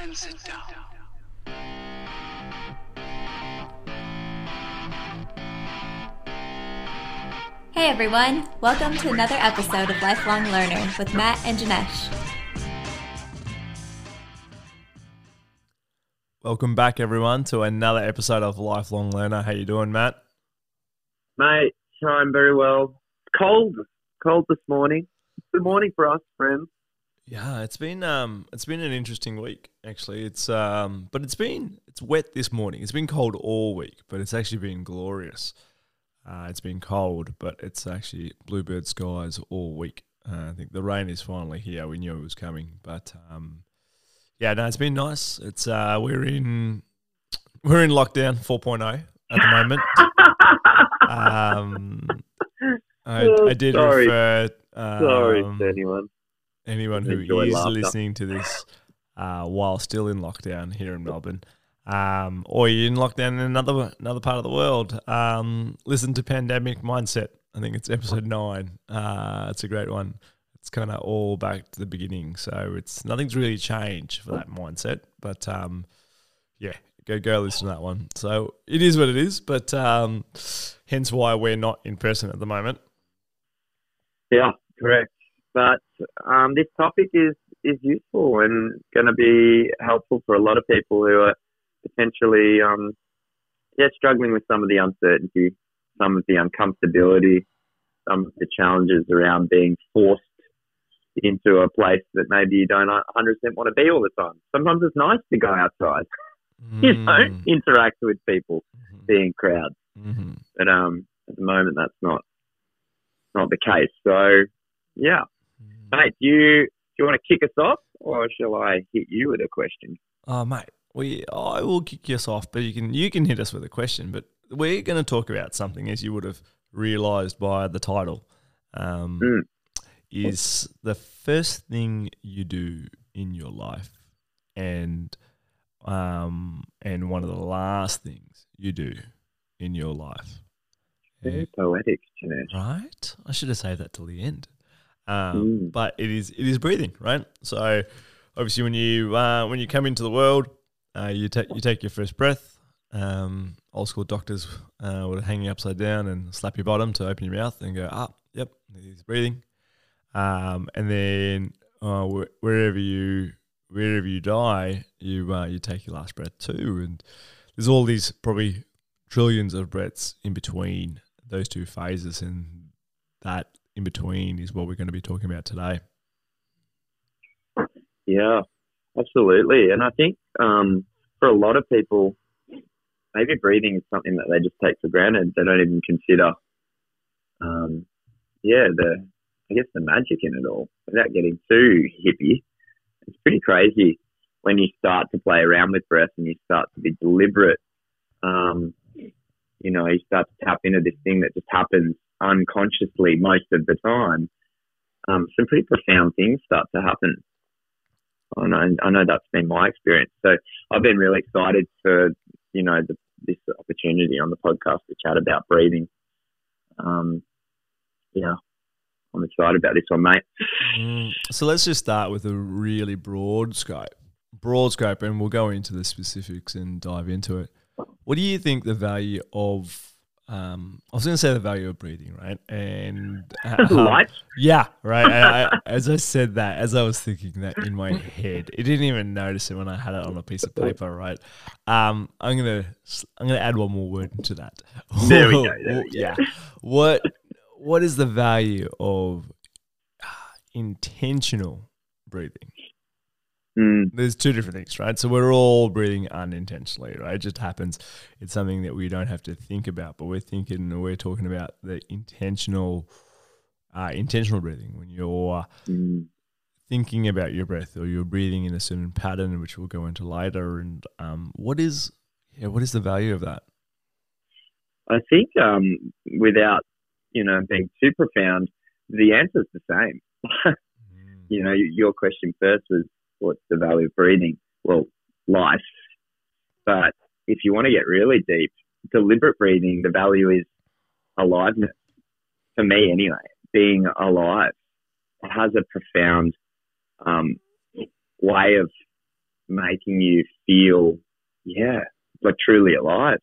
and sit down. Hey everyone, welcome to another episode of Lifelong Learner with Matt and Janesh. Welcome back, everyone, to another episode of Lifelong Learner. How you doing, Matt? Mate, I'm very well. Cold, cold this morning. It's the morning for us, friends. Yeah, it's been um, it's been an interesting week actually. It's um, but it's been it's wet this morning. It's been cold all week, but it's actually been glorious. Uh, it's been cold, but it's actually bluebird skies all week. Uh, I think the rain is finally here. We knew it was coming, but um, yeah, no, it's been nice. It's uh, we're in we're in lockdown 4.0 at the moment. um, I, I did Sorry. refer. Um, Sorry to anyone. Anyone who is laughter. listening to this uh, while still in lockdown here in Melbourne, um, or you're in lockdown in another another part of the world, um, listen to Pandemic Mindset. I think it's episode nine. Uh, it's a great one. It's kind of all back to the beginning, so it's nothing's really changed for that mindset. But um, yeah, go go listen to that one. So it is what it is, but um, hence why we're not in person at the moment. Yeah, correct. But um, this topic is is useful and going to be helpful for a lot of people who are potentially, um, yeah, struggling with some of the uncertainty, some of the uncomfortability, some of the challenges around being forced into a place that maybe you don't 100% want to be all the time. Sometimes it's nice to go outside, you know, Mm. interact with people, Mhm. be in crowds. Mhm. But um, at the moment, that's not not the case. So, yeah, mate, do you do you want to kick us off, or shall I hit you with a question? Oh, mate, we I will kick us off, but you can you can hit us with a question. But we're going to talk about something, as you would have realised by the title, um, Mm. is the first thing you do in your life, and um, and one of the last things you do in your life. Very poetic, Janesh. Right? I should have saved that till the end. Um, Mm. But it is it is breathing, right? So obviously, when you uh, when you come into the world, uh, you take you take your first breath. Um, old school doctors uh, would hang you upside down and slap your bottom to open your mouth and go up. yep, he's breathing. Um, and then uh, wh- wherever you wherever you die, you uh, you take your last breath too. And there's all these probably trillions of breaths in between those two phases, and that in between is what we're going to be talking about today. Yeah, absolutely. And I think um, for a lot of people, maybe breathing is something that they just take for granted. They don't even consider, um, yeah, the I guess the magic in it all. Without getting too hippie, it's pretty crazy when you start to play around with breath and you start to be deliberate. Um, you know, you start to tap into this thing that just happens unconsciously most of the time. Um, some pretty profound things start to happen. I know, I know that's been my experience. So I've been really excited for you know the, this opportunity on the podcast to chat about breathing. Um, yeah, I'm excited about this one, mate. Mm, So let's just start with a really broad scope, broad scope, and we'll go into the specifics and dive into it. What do you think the value of? Um, I was going to say the value of breathing, right? And uh, Life. Yeah, right. I, I, as I said that, as I was thinking that in my head, it didn't even notice it when I had it on a piece of paper, right? Um, I'm gonna I'm gonna add one more word into that. There we go, there we go. yeah. What what is the value of ah, intentional breathing? Mm, There's two different things, right? So we're all breathing unintentionally, right? It just happens. It's something that we don't have to think about, but we're thinking, we're talking about the intentional, uh, intentional breathing when you're mm, thinking about your breath or you're breathing in a certain pattern, which we'll go into later. And um, what is, yeah, what is the value of that? I think um, without you know being too profound, the answer's the same. you know, your question first was what's the value of breathing? Well, life. But if you want to get really deep, deliberate breathing, the value is aliveness. For me, anyway, being alive has a profound um, way of making you feel, yeah, like truly alive.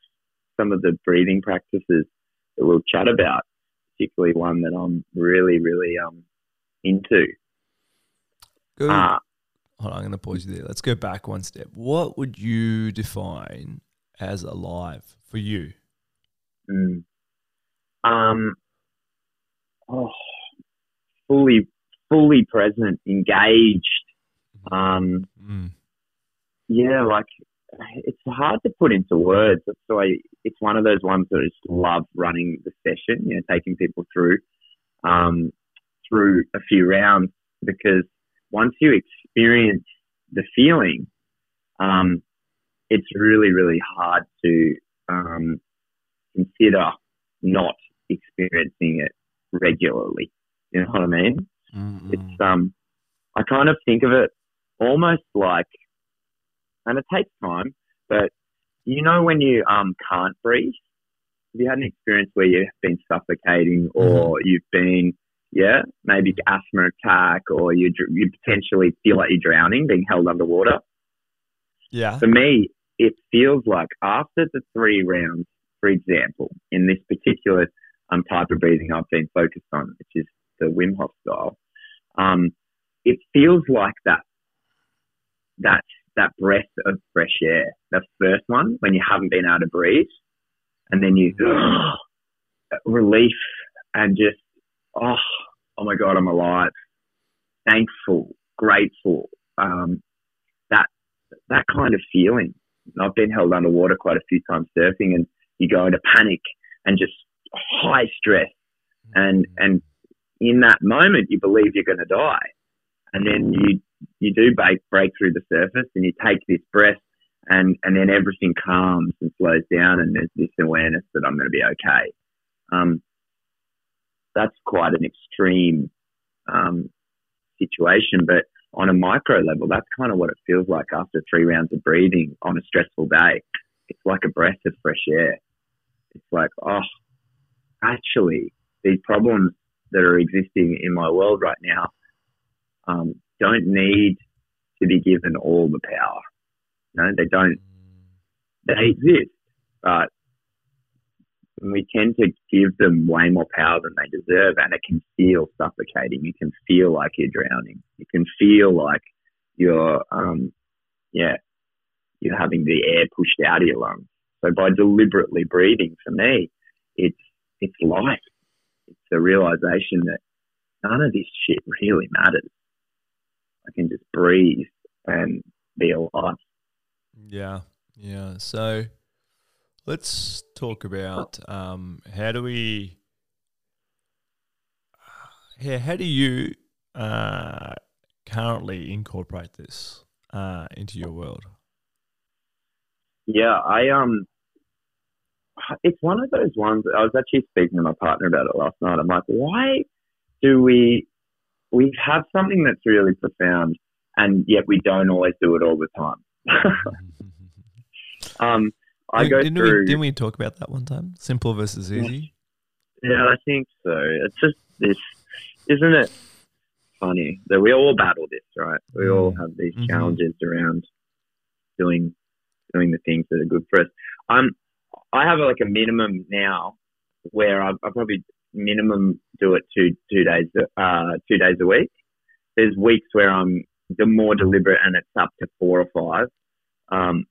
Some of the breathing practices that we'll chat about, particularly one that I'm really, really um into. Go, Uh, hold on, I'm going to pause you there. Let's go back one step. What would you define as alive for you? Mm. Um, oh, fully, fully present, engaged. Um, Mm. yeah, like it's hard to put into words. That's why it's one of those ones that I just love running the session. You know, taking people through, um, through a few rounds because once you experience the feeling, um, it's really, really hard to um, consider not experiencing it regularly. You know what I mean? Mm, mm. It's um, I kind of think of it almost like, and it takes time, but you know when you um can't breathe. Have you had an experience where you've been suffocating, or you've been, yeah, maybe asthma attack, or you you potentially feel like you're drowning, being held underwater? yeah. For me, it feels like after the three rounds, for example, in this particular um, type of breathing I've been focused on, which is the Wim Hof style, um, it feels like that that that breath of fresh air, the first one when you haven't been able to breathe, and then you relief and just oh oh my god, I'm alive, thankful, grateful, um, that that kind of feeling. I've been held underwater quite a few times surfing, and you go into panic and just high stress, and and in that moment you believe you're going to die, and then you you do break break through the surface, and you take this breath, and and then everything calms and slows down, and there's this awareness that I'm going to be okay. Um, that's quite an extreme um, situation, but on a micro level, that's kind of what it feels like after three rounds of breathing on a stressful day. It's like a breath of fresh air. It's like, oh, actually, these problems that are existing in my world right now um, don't need to be given all the power. No, they don't. They exist, but we tend to give them way more power than they deserve, and it can feel suffocating. You can feel like you're drowning. You can feel like you're, um, yeah, you're having the air pushed out of your lungs. So by deliberately breathing, for me, it's it's life. It's a realization that none of this shit really matters. I can just breathe and be alive. Yeah, yeah. So let's talk about um, how do we, yeah, how do you uh, currently incorporate this uh, into your world? Yeah, I um, it's one of those ones. I was actually speaking to my partner about it last night. I'm like, why do we we have something that's really profound, and yet we don't always do it all the time. um, I Didn't- go didn't through. We, didn't we talk about that one time? Simple versus easy. Yeah, I think so. It's just this, isn't it funny that we all battle this, right? We all Mm. have these Mhm. challenges around doing doing the things that are good for us. Um, I have like a minimum now where I, I probably minimum do it two two days uh two days a week. There's weeks where I'm the more deliberate and it's up to four or five. Um,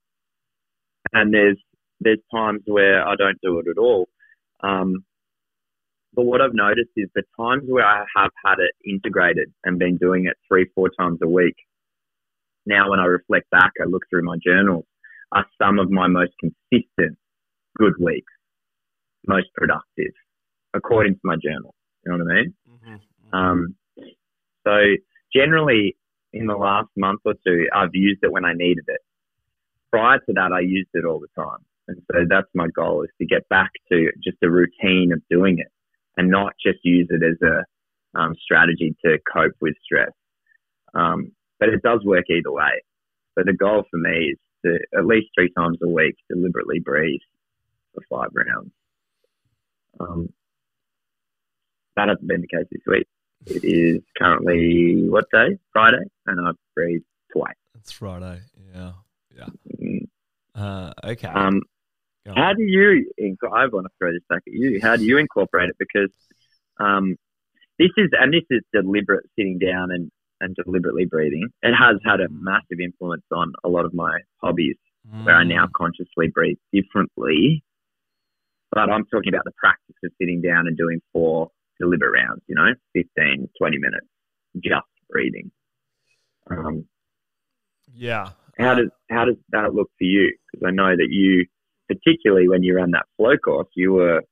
and there's there's times where I don't do it at all. Um, but what I've noticed is the times where I have had it integrated and been doing it three, four times a week. Now, when I reflect back, I look through my journals, are some of my most consistent good weeks, most productive, according to my journal. You know what I mean? Um, so generally, in the last month or two, I've used it when I needed it. Prior to that, I used it all the time, and so that's my goal: is to get back to just a routine of doing it, and not just use it as a um, strategy to cope with stress. Um, but it does work either way. But the goal for me is to at least three times a week deliberately breathe for five rounds. Um, that hasn't been the case this week. It is currently what day? Friday, and I've breathed twice. It's Friday. Yeah. Yeah. Mm. Uh, okay. Um, how do you? I want to throw this back at you. How do you incorporate it? Because um, this is and this is deliberate sitting down and and deliberately breathing. It has had a massive influence on a lot of my hobbies where I now Mm. consciously breathe differently. But I'm talking about the practice of sitting down and doing four deliberate rounds, you know, 15, 20 minutes, just breathing. Um, Yeah. How does how does that look for you? Because I know that you, particularly when you ran that flow course, you were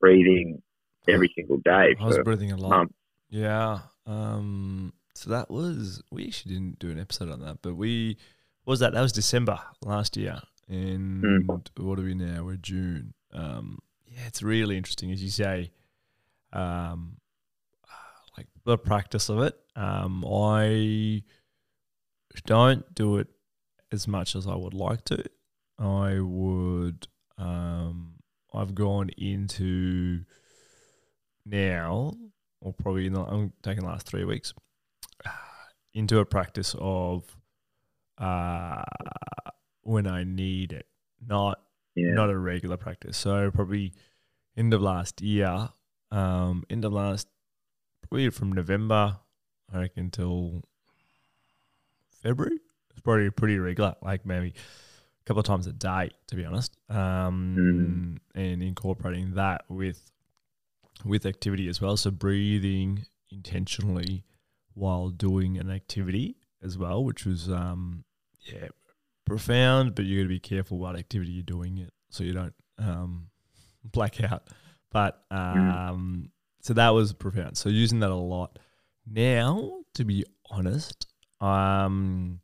breathing every single day I was breathing a lot. months. Yeah. Um. So that was we actually didn't do an episode on that, but we what was that that was December last year, and Mm. what are we now? We're June. Um. Yeah, it's really interesting, as you say. Um. Like the practice of it. Um. I don't do it as much as I would like to. I would. Um. I've gone into now or probably in the, I'm taking the last three weeks into a practice of uh, when I need it, not Yeah. not a regular practice. So probably end of last year, um, end of last probably from November, I reckon till February. It's probably pretty regular, like maybe a couple of times a day, to be honest. Um, and incorporating that with with activity as well. So breathing intentionally while doing an activity as well, which was um yeah profound, but you got to be careful what activity you're doing it so you don't um black out. But um so that was profound. So using that a lot. Now, to be honest, um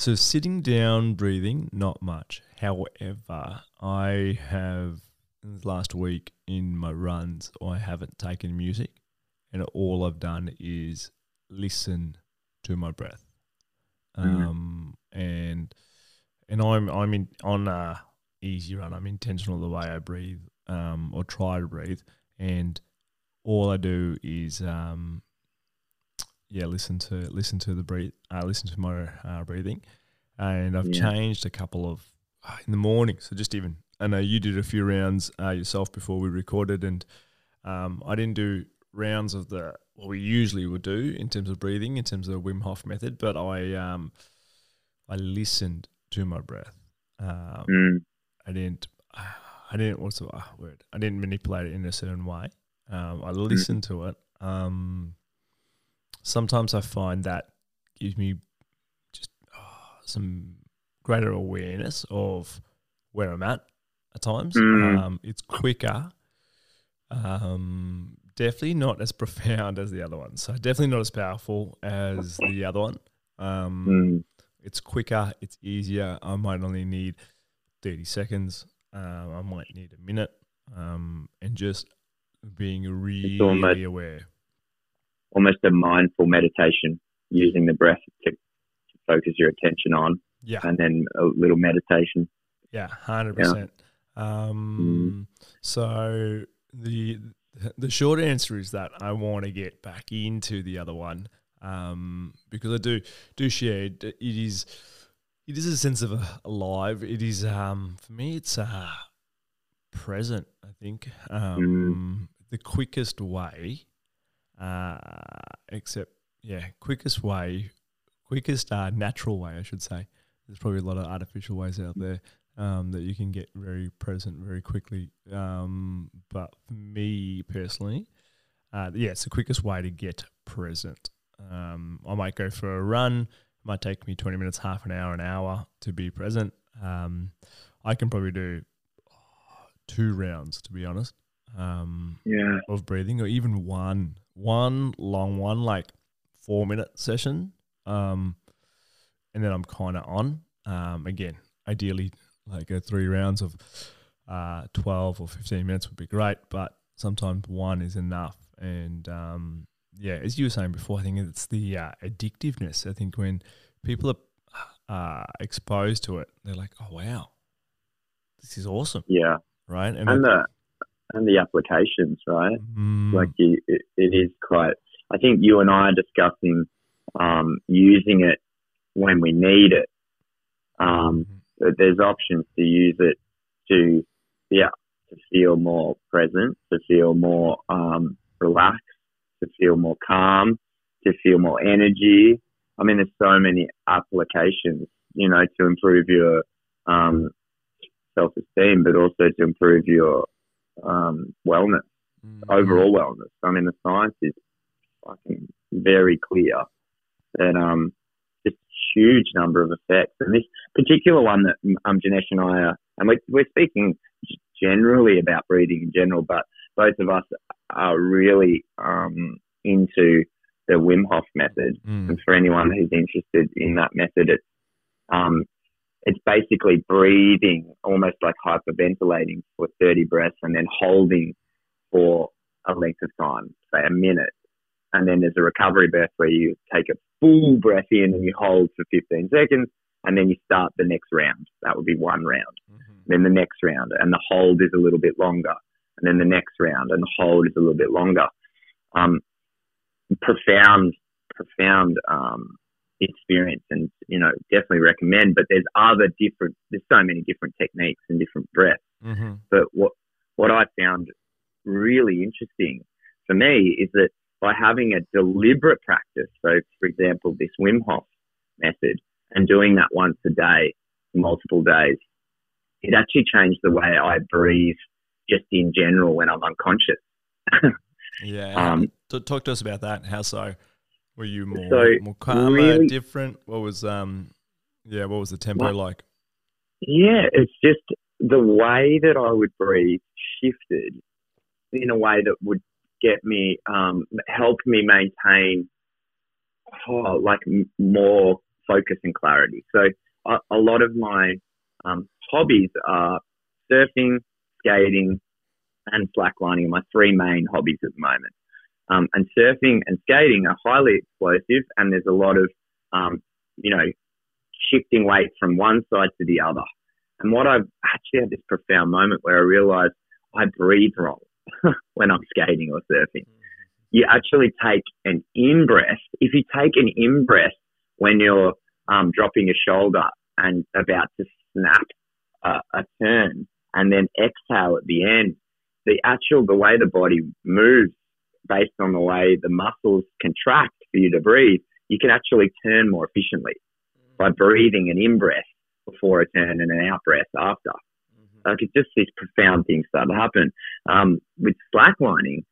so sitting down breathing, not much. However, I have last week in my runs, I haven't taken music, and all I've done is listen to my breath. Mhm. Um, and and I'm I'm in on a easy run. I'm intentional the way I breathe, um, or try to breathe, and all I do is um, yeah, listen to listen to the breathe, uh, listen to my uh, breathing, and I've Yeah. changed a couple of uh, in the morning. So just even I know you did a few rounds uh, yourself before we recorded, and um, I didn't do rounds of the what we usually would do in terms of breathing, in terms of the Wim Hof method, but I um, I listened to my breath. Um, Mm. I didn't. I didn't. What's the uh, word? I didn't manipulate it in a certain way. Um, I listened to it. Sometimes I find that gives me just oh, some greater awareness of where I'm at. At times, Mm. um, it's quicker. Um, definitely not as profound as the other one. So definitely not as powerful as the other one. Um, Mm. it's quicker, it's easier. I might only need 30 seconds. Um, I might need a minute. Um, and just being really almost- aware. Almost a mindful meditation, using the breath to, to focus your attention on, Yeah, and then a little meditation. yeah, hundred percent. Um, so the the short answer is that I want to get back into the other one. Um, because I do do share it it is it is a sense of uh, alive. It is um for me it's uh present. I think um the quickest way, uh, except yeah, quickest way, quickest uh, natural way I should say. There's probably a lot of artificial ways out there um, that you can get very present very quickly. Um, but for me personally, uh, yeah, it's the quickest way to get present. Um, I might go for a run. It might take me 20 minutes, half an hour, an hour to be present. Um, I can probably do two rounds, to be honest, um, Yeah. of breathing, or even one, one long one, like four minute session. Um, and then I'm kind of on. Um, again, ideally, like a three rounds of uh, 12 or 15 minutes would be great, but sometimes one is enough. And um, yeah, as you were saying before, I think it's the uh, addictiveness. I think when people are uh, exposed to it, they're like, oh, wow, this is awesome, Yeah. right? And I- the and the applications, right? Mm, Like you, it, it is quite. I think you and I are discussing um, using it when we need it, Um, but there's options to use it to, yeah, to feel more present, to feel more um, relaxed, to feel more calm, to feel more energy. I mean, there's so many applications, you know, to improve your um, self-esteem, but also to improve your um, wellness, Mm. overall wellness. I mean, the science is fucking very clear that um, just huge number of effects. And this particular one that um, Janesh and I are, and we're, we're speaking generally about breathing in general, but both of us are really um, into the Wim Hof method. Mm. And for anyone who's interested in that method, it's um, it's basically breathing almost like hyperventilating for 30 breaths and then holding for a length of time, say a minute. And then there's a recovery breath where you take a full breath in and you hold for 15 seconds and then you start the next round. That would be one round. Mhm. Then the next round and the hold is a little bit longer. And then the next round and the hold is a little bit longer. Um, profound, profound, um, experience and, you know, definitely recommend, but there's other different, there's so many different techniques and different breaths. Mhm. But what what I found really interesting for me is that by having a deliberate practice, so for example, this Wim Hof method, and doing that once a day, multiple days, it actually changed the way I breathe just in general when I'm unconscious. Yeah. Um, talk to us about that. How so? Were you more So, more calmer, really- different? What was um, yeah, what was the tempo What- like? Yeah, it's just the way that I would breathe shifted in a way that would get me, um, help me maintain oh, like more focus and clarity. So a, a lot of my um, hobbies are surfing, skating, and slacklining are my three main hobbies at the moment. Um, and surfing and skating are highly explosive, and there's a lot of, um, you know, shifting weight from one side to the other. And what I've actually had this profound moment where I realized I breathe wrong when I'm skating or surfing. You actually take an in breath. If you take an in breath when you're um, dropping a shoulder and about to snap a, a turn, and then exhale at the end, the actual the way the body moves based on the way the muscles contract for you to breathe, you can actually turn more efficiently by breathing an in breath before a turn and an out breath after. Like it's just these profound things start to happen. Um, with slacklining,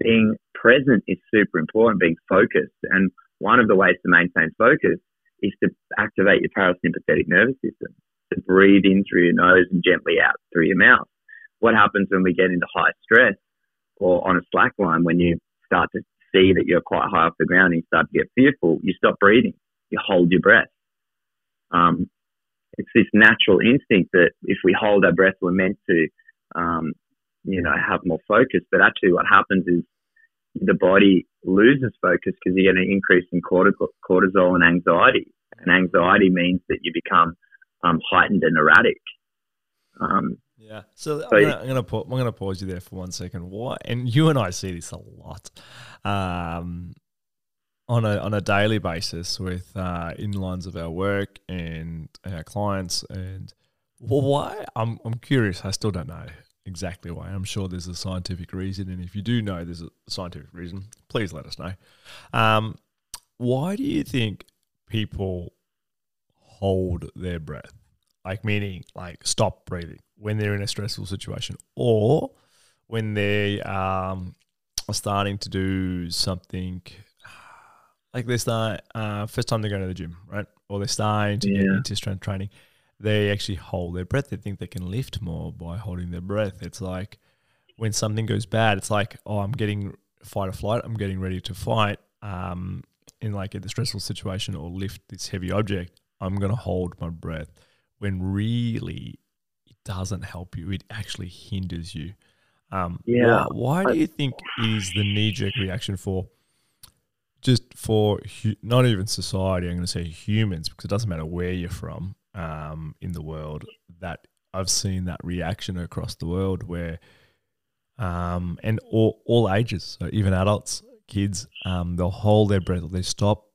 being present is super important, being focused. And one of the ways to maintain focus is to activate your parasympathetic nervous system, to breathe in through your nose and gently out through your mouth. What happens when we get into high stress or on a slack line when you start to see that you're quite high off the ground and you start to get fearful, you stop breathing, you hold your breath. Um, it's this natural instinct that if we hold our breath, we're meant to, um, you know, have more focus. But actually, what happens is the body loses focus because you get an increase in cortisol, and anxiety. And anxiety means that you become um, heightened and erratic. Um, Yeah. So, So I'm, gonna, I'm gonna pa- I'm gonna pause you there for one second. Why? And you and I see this a lot, um, on a on a daily basis with uh, inlines of our work and our clients. And well, why? I'm I'm curious. I still don't know exactly why. I'm sure there's a scientific reason, and if you do know there's a scientific reason, please let us know. Um, why do you think people hold their breath? Like meaning, like stop breathing when they're in a stressful situation, or when they um, are starting to do something like they start uh, first time they go to the gym, right? Or they're starting to get into strength training. They actually hold their breath. They think they can lift more by holding their breath. It's like when something goes bad, it's like, oh, I'm getting fight or flight. I'm getting ready to fight. Um, in like a stressful situation or lift this heavy object, I'm gonna hold my breath. When really, it doesn't help you. It actually hinders you. Um, Yeah. Why, why do you think is the knee jerk reaction for? Just for hu- not even society, I'm going to say humans, because it doesn't matter where you're from um, in the world. That I've seen that reaction across the world, where um, and all, all ages, so even adults, kids, um, they'll hold their breath or they stop.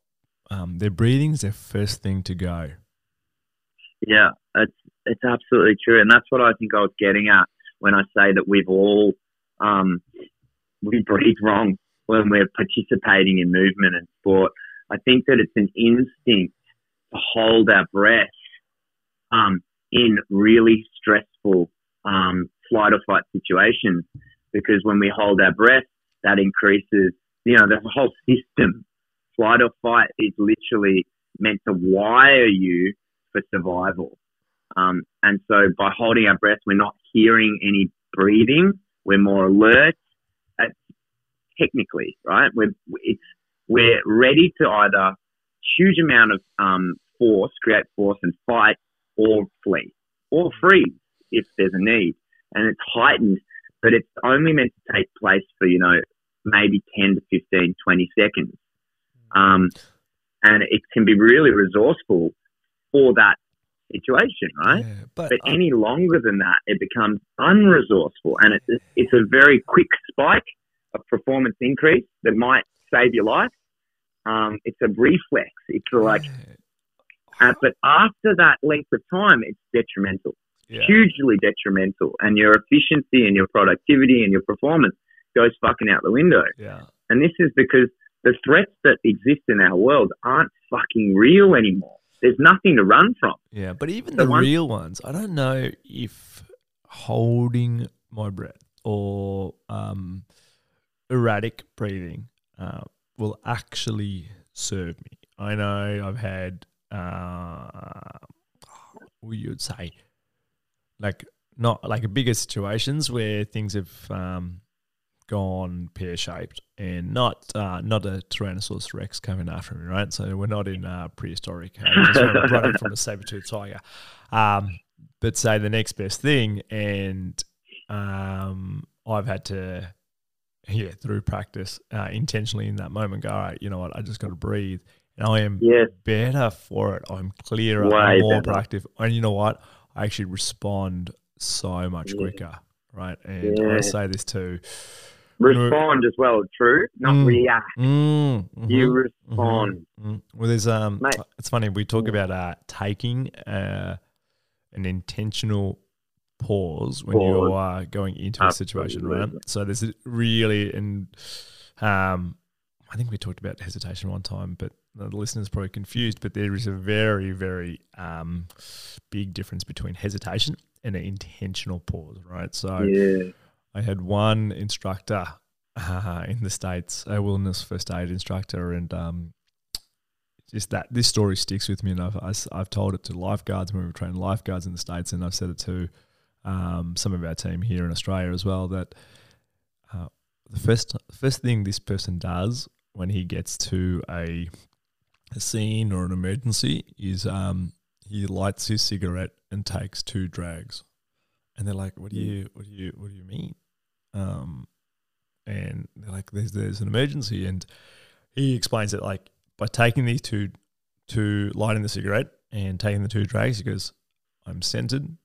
Um, their breathing is their first thing to go. Yeah, it's it's absolutely true, and that's what I think I was getting at when I say that we've all um, we breathe wrong when we're participating in movement and sport. I think that it's an instinct to hold our breath um, in really stressful um, flight or fight situations because when we hold our breath, that increases. You know, the whole system, flight or fight, is literally meant to wire you for survival. Um, and so by holding our breath, we're not hearing any breathing. We're more alert. Uh, technically, right? We're it's we're ready to either huge amount of um, force, create force, and fight, or flee, or freeze if there's a need. And it's heightened, but it's only meant to take place for you know maybe 10 to 15, 20 seconds. Um, and it can be really resourceful for that situation, right? Yeah, but, But any longer than that, it becomes unresourceful, and it's it's a very quick spike of performance increase that might save your life. Um, it's a reflex. It's like, uh, but after that length of time, it's detrimental, yeah. hugely detrimental, and your efficiency and your productivity and your performance goes fucking out the window. yeah. And this is because the threats that exist in our world aren't fucking real anymore. There's nothing to run from. Yeah, but even The the real ones, I don't know if holding my breath or um, erratic breathing uh, will actually serve me. I know I've had, uh, what you would say, like not like bigger situations where things have um, gone pear shaped and not uh, not a Tyrannosaurus Rex coming after me, right? So we're not in uh, prehistoric ages we're running from a saber toothed tiger. Um, but say the next best thing, and um, I've had to, yeah, through practice, uh, intentionally in that moment, go, all right, you know what, I just got to breathe. And I am Yes. better for it. I'm clearer, Way I'm more better. proactive. And you know what? I actually respond so much Yeah. quicker, right? And I say this too. Respond as well, true, not Mm. react. Mm, You mhm, respond. mhm, mm. Well, there's um, Mate. it's funny we talk about uh taking uh an intentional pause when you are going into a situation, right? So there's a really and um, I think we talked about hesitation one time, but the listener's probably confused. But there is a very, very um big difference between hesitation and an intentional pause, right? So Yeah. I had one instructor uh, in the states, a wilderness first aid instructor, and um, just that this story sticks with me, and I've I I've told it to lifeguards when we were training lifeguards in the states, and I've said it to um, some of our team here in Australia as well. That uh, the first first thing this person does when he gets to a a scene or an emergency is um, he lights his cigarette and takes two drags and they're like, "What do you, what do you, what do you mean?" Um, and they're like, "There's, there's an emergency," and he explains it like by taking these two, two lighting the cigarette and taking the two drags. He goes, "I'm centered.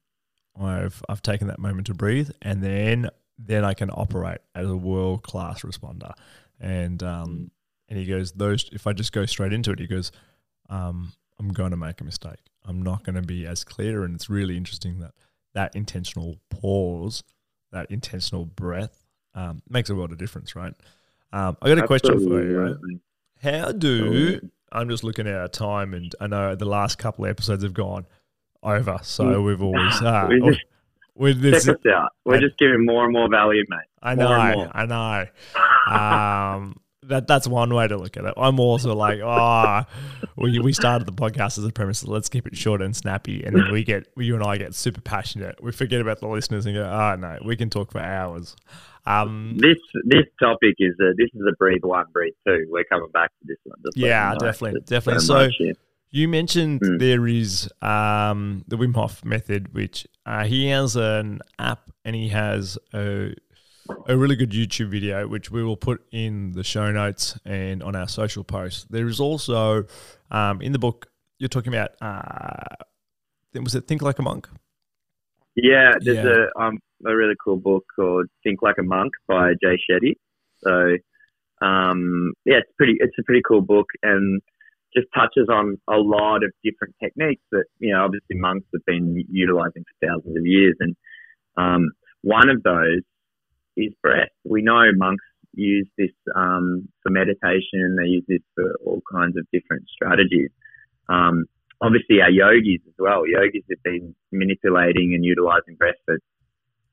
I've, I've taken that moment to breathe, and then, then I can operate as a world class responder." And um, and he goes, "Those, if I just go straight into it, he goes." Um, I'm going to make a mistake. I'm not going to be as clear, and it's really interesting that that intentional pause, that intentional breath, um, makes a world of difference, right? Um, I got a question for you. Right? How do I'm just looking at our time, and I know the last couple of episodes have gone over, so Mm. we've always uh, We just- with this. Check us out. We're I- just giving more and more value, mate. I know. I know. Um, that that's one way to look at it. I'm also like, oh, we we started the podcast as a premise. so Let's keep it short and snappy, and then we get you and I get super passionate. We forget about the listeners and go, oh no, we can talk for hours. Um, This this topic is a, this is a breathe one, breathe two. We're coming back to this one. Just Yeah, definitely, definitely. so So- much, yeah. You mentioned Mm. there is um, the Wim Hof method, which uh, he has an app and he has a, a really good YouTube video, which we will put in the show notes and on our social posts. There is also um, in the book you're talking about. Uh, was it Think Like a Monk? Yeah, there's Yeah. a um a really cool book called Think Like a Monk by Jay Shetty. So um yeah, it's pretty it's a pretty cool book and just touches on a lot of different techniques that you know obviously monks have been utilizing for thousands of years, and um, one of those is breath. We know monks use this um, for meditation. and They use this for all kinds of different strategies. Um, obviously, our yogis as well. Yogis have been manipulating and utilizing breath for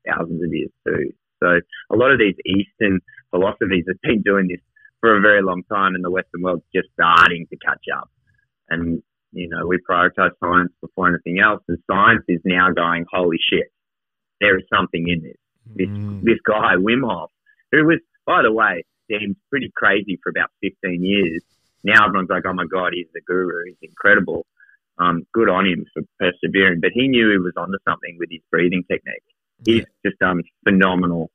thousands of years too. So a lot of these Eastern philosophies have been doing this for a very long time, and the Western world's just starting to catch up. And you know, we prioritize science before anything else, and science is now going, holy shit, there is something in this. This Mm. this guy Wim Hof, who was, by the way, seemed pretty crazy for about 15 years. Now everyone's like, oh my god, he's the guru, he's incredible. Um, good on him for persevering, but he knew he was onto something with his breathing technique. He's just done phenomenal,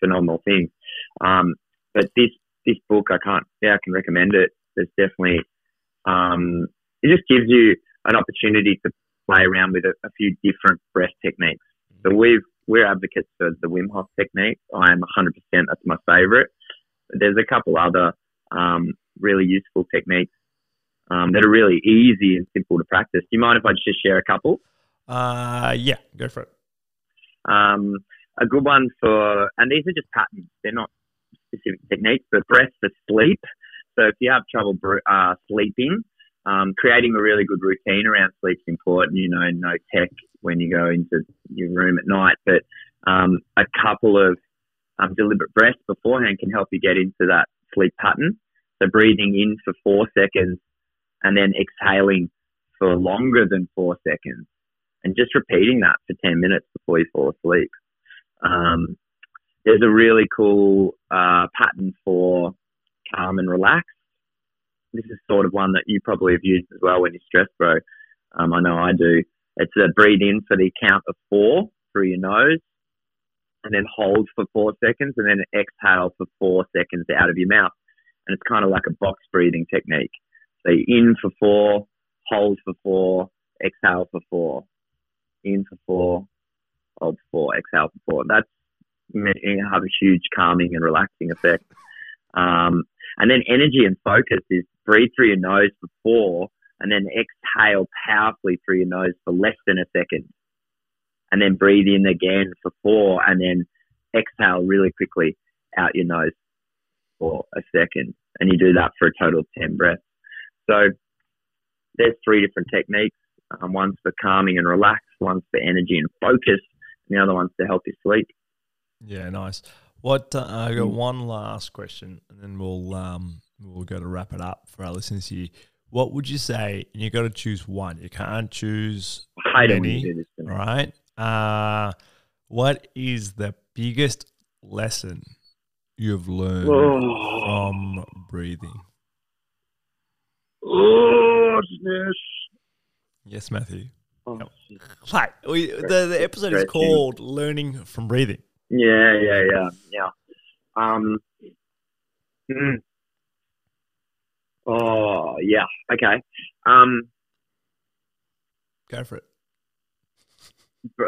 phenomenal things. Um, but this this book, I can't, yeah, I can recommend it. There's definitely, um, it just gives you an opportunity to play around with a, a few different breath techniques. So we've we're advocates for the Wim Hof technique. I'm 100%. That's my favorite. But there's a couple other um, really useful techniques um, that are really easy and simple to practice. Do you mind if I just share a couple? Uh, yeah, go for it. Um, a good one for, and these are just patterns. They're not specific techniques, but breath for sleep. So if you have trouble uh, sleeping, um, creating a really good routine around sleep's important. You know, no tech when you go into your room at night, but um, a couple of um, deliberate breaths beforehand can help you get into that sleep pattern. So breathing in for four seconds and then exhaling for longer than four seconds and just repeating that for 10 minutes before you fall asleep. Um, there's a really cool uh, pattern for calm and relax. This is sort of one that you probably have used as well when you're stressed, bro. Um, I know I do. It's a breathe in for the count of four through your nose, and then hold for four seconds, and then exhale for four seconds out of your mouth. And it's kind of like a box breathing technique. So in for four, hold for four, exhale for four, in for four, hold for four, exhale for four. That's have a huge calming and relaxing effect. Um, and then energy and focus is breathe through your nose for four, and then exhale powerfully through your nose for less than a second. And then breathe in again for four, and then exhale really quickly out your nose for a second. And you do that for a total of 10 breaths. So there's three different techniques. Um, one's for calming and relax, one's for energy and focus, and the other one's to help you sleep. Yeah, nice. What uh, I Mm. got one last question, and then we'll um we'll go to wrap it up for our listeners here. What would you say? And you've got to choose one. You can't choose I don't many. do this to. All right. Uh, what is the biggest lesson you've learned Oh, from breathing? oh, yes. Yes, Matthew. Oh, Right. We, the, the episode is called "Learning from Breathing." Yeah, yeah, yeah, yeah. Um. mm. Oh, yeah. Okay. Um. Go for it.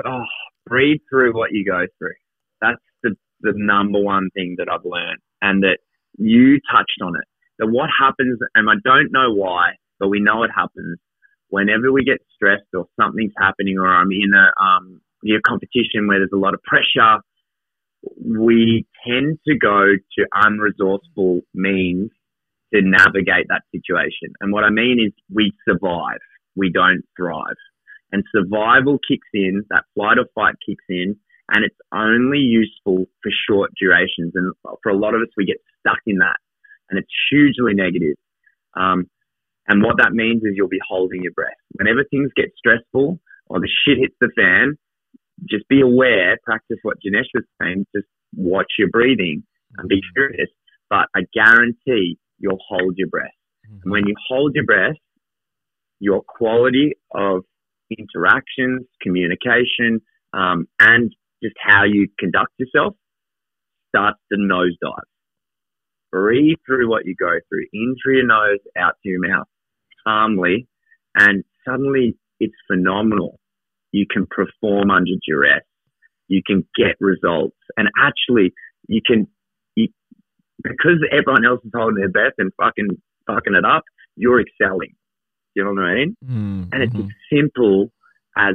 oh, breathe through what you go through. That's the, the number one thing that I've learned and that you touched on it. That what happens, and I don't know why, but we know it happens whenever we get stressed or something's happening or I'm in a, um, you know, competition where there's a lot of pressure, we tend to go to unresourceful means to navigate that situation. And what I mean is we survive. We don't thrive and survival kicks in, that flight or fight kicks in, and it's only useful for short durations. And for a lot of us, we get stuck in that, and it's hugely negative. Um, and what that means is you'll be holding your breath. Whenever things get stressful or the shit hits the fan, just be aware, practice what Janesh was saying, just watch your breathing and be curious. But I guarantee you'll hold your breath. And when you hold your breath, your quality of interactions, communication, um, and just how you conduct yourself starts to nosedive. Breathe through what you go through, in through your nose, out through your mouth, calmly, and suddenly it's phenomenal. You can perform under duress. You can get results, and actually, you can, because everyone else is holding their breath and fucking fucking it up. you're excelling. You know what I mean? Mm, And it's as simple as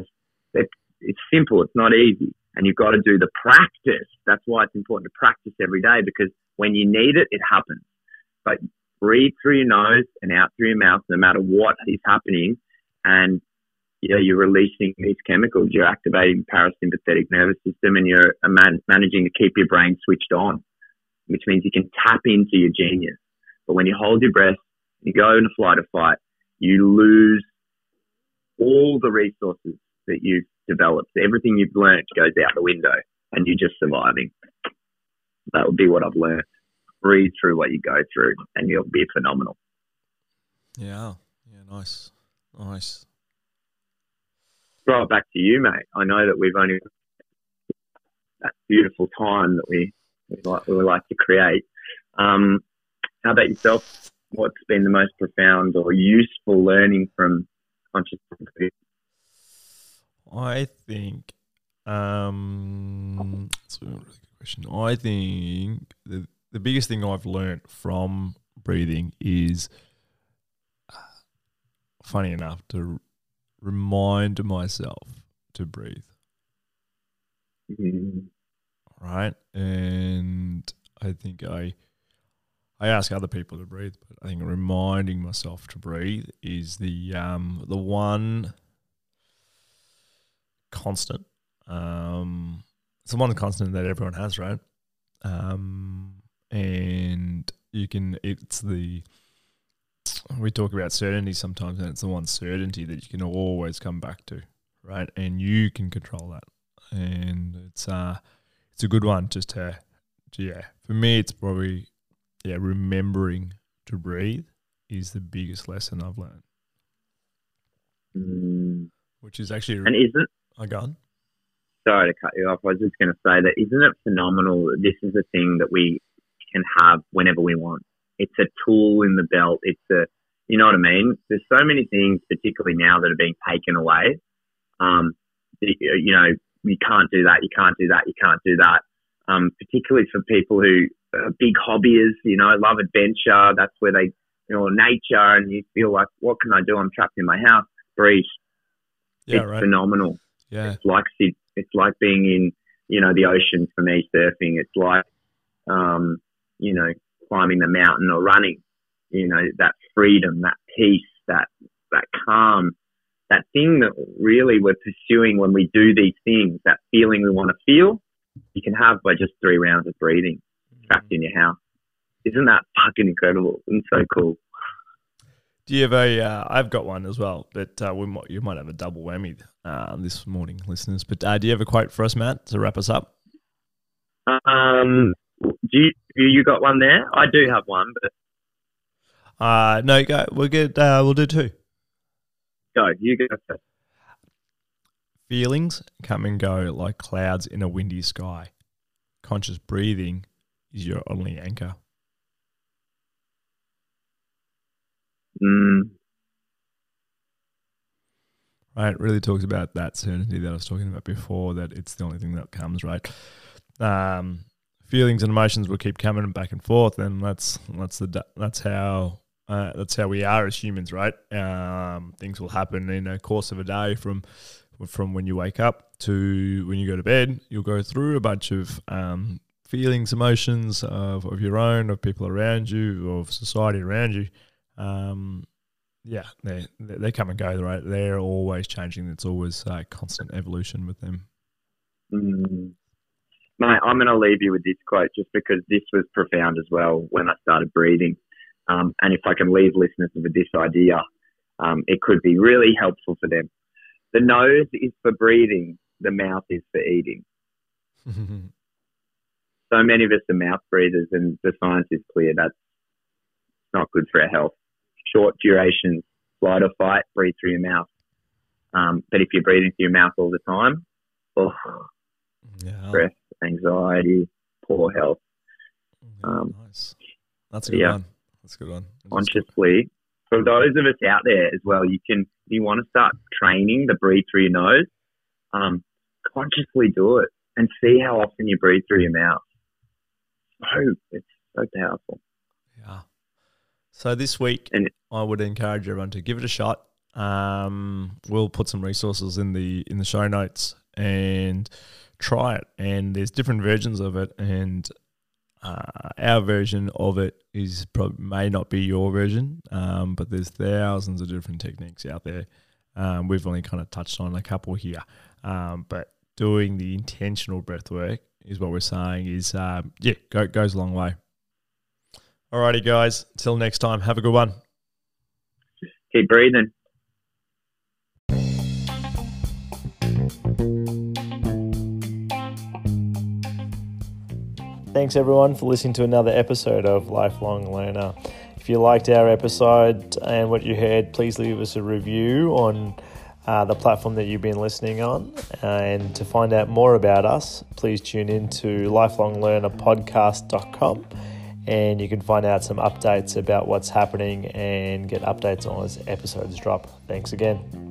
it, it's simple. It's not easy, and you've got to do the practice. That's why it's important to practice every day because when you need it, it happens. But breathe through your nose and out through your mouth, no matter what is happening, and you know, you're releasing these chemicals. You're activating the parasympathetic nervous system, and you're man- managing to keep your brain switched on, which means you can tap into your genius. But when you hold your breath, you go into flight or fight, you lose all the resources that you've developed. Everything you've learned goes out the window and you're just surviving. That would be what I've learned. Breathe through what you go through and you'll be phenomenal. Yeah. Yeah. Nice. Nice. Throw it back to you, mate. I know that we've only that beautiful time that we, we like we like to create. Um, how about yourself? What's been the most profound or useful learning from conscious breathing? I think um that's a really good question. I think the the biggest thing I've learned from breathing is uh, funny enough to remind myself to breathe, Mm, right? And I think I I ask other people to breathe, but I think reminding myself to breathe is the um the one constant. Um, it's the one constant that everyone has, right? Um, and you can. It's the we talk about certainty sometimes, and it's the one certainty that you can always come back to, right? And you can control that, and it's uh, it's a good one just to, to yeah. For me, it's probably yeah, remembering to breathe is the biggest lesson I've learned, mm. which is actually And isn't I gone. sorry to cut you off. I was just going to say that isn't it phenomenal that this is a thing that we can have whenever we want. It's a tool in the belt. It's a, you know what I mean? There's so many things, particularly now, that are being taken away. Um, you know, you can't do that. You can't do that. You can't do that. Um, particularly for people who are big hobbyists, you know, love adventure. That's where they, you know, nature, and you feel like, what can I do? I'm trapped in my house. Breathe. Yeah, it's right. phenomenal. Yeah, It's like it's like being in you know the ocean for me surfing. It's like um, you know climbing the mountain or running. You know that freedom, that peace, that that calm, that thing that really we're pursuing when we do these things. That feeling we want to feel, you can have by just three rounds of breathing, trapped in your house. Isn't that fucking incredible and so cool? Do you have a? Uh, I've got one as well, but uh, we might, you might have a double whammy uh, this morning, listeners. But uh, do you have a quote for us, Matt, to wrap us up? Um, do you you got one there? I do have one, but Uh, no, go. We'll get. Uh, we'll do two. Go. You go first. Feelings come and go like clouds in a windy sky. Conscious breathing is your only anchor. Mm, Right, it really talks about that certainty that I was talking about before. That it's the only thing that comes right. Um, feelings and emotions will keep coming back and forth, and that's that's the that's how uh, that's how we are as humans, right? Um, things will happen in a course of a day from from when you wake up to when you go to bed. You'll go through a bunch of um, feelings, emotions of, of your own, of people around you, of society around you. Um, yeah, they they come and go, right? They're always changing. It's always uh, constant evolution with them. mm. Mate, I'm going to leave you with this quote just because this was profound as well when I started breathing. Um, and if I can leave listeners with this idea, um, it could be really helpful for them. The nose is for breathing, the mouth is for eating. So many of us are mouth breathers, and the science is clear that's not good for our health. Short durations, flight or fight, breathe through your mouth. Um, but if you're breathing through your mouth all the time, oh, yeah, stress, anxiety, poor health. um, nice. That's a good yeah. one. That's a good one. consciously. For those of us out there as well, you can if you want to start training the breathe through your nose. Um, consciously do it and see how often you breathe through your mouth. So it's so powerful. Yeah. So this week, And- I would encourage everyone to give it a shot. Um, we'll put some resources in the in the show notes and try it. And there's different versions of it, and uh, our version of it is probably may not be your version, um, but there's thousands of different techniques out there. Um, we've only kind of touched on a couple here, um, but doing the intentional breath work is what we're saying is um, yeah go, goes a long way. Alrighty, guys. Till next time. Have a good one. Keep breathing. Thanks everyone for listening to another episode of Lifelong Learner. If you liked our episode and what you heard, please leave us a review on uh, the platform that you've been listening on. And to find out more about us, please tune in to lifelonglearnerpodcast.com and you can find out some updates about what's happening and get updates on as episodes drop. Thanks again.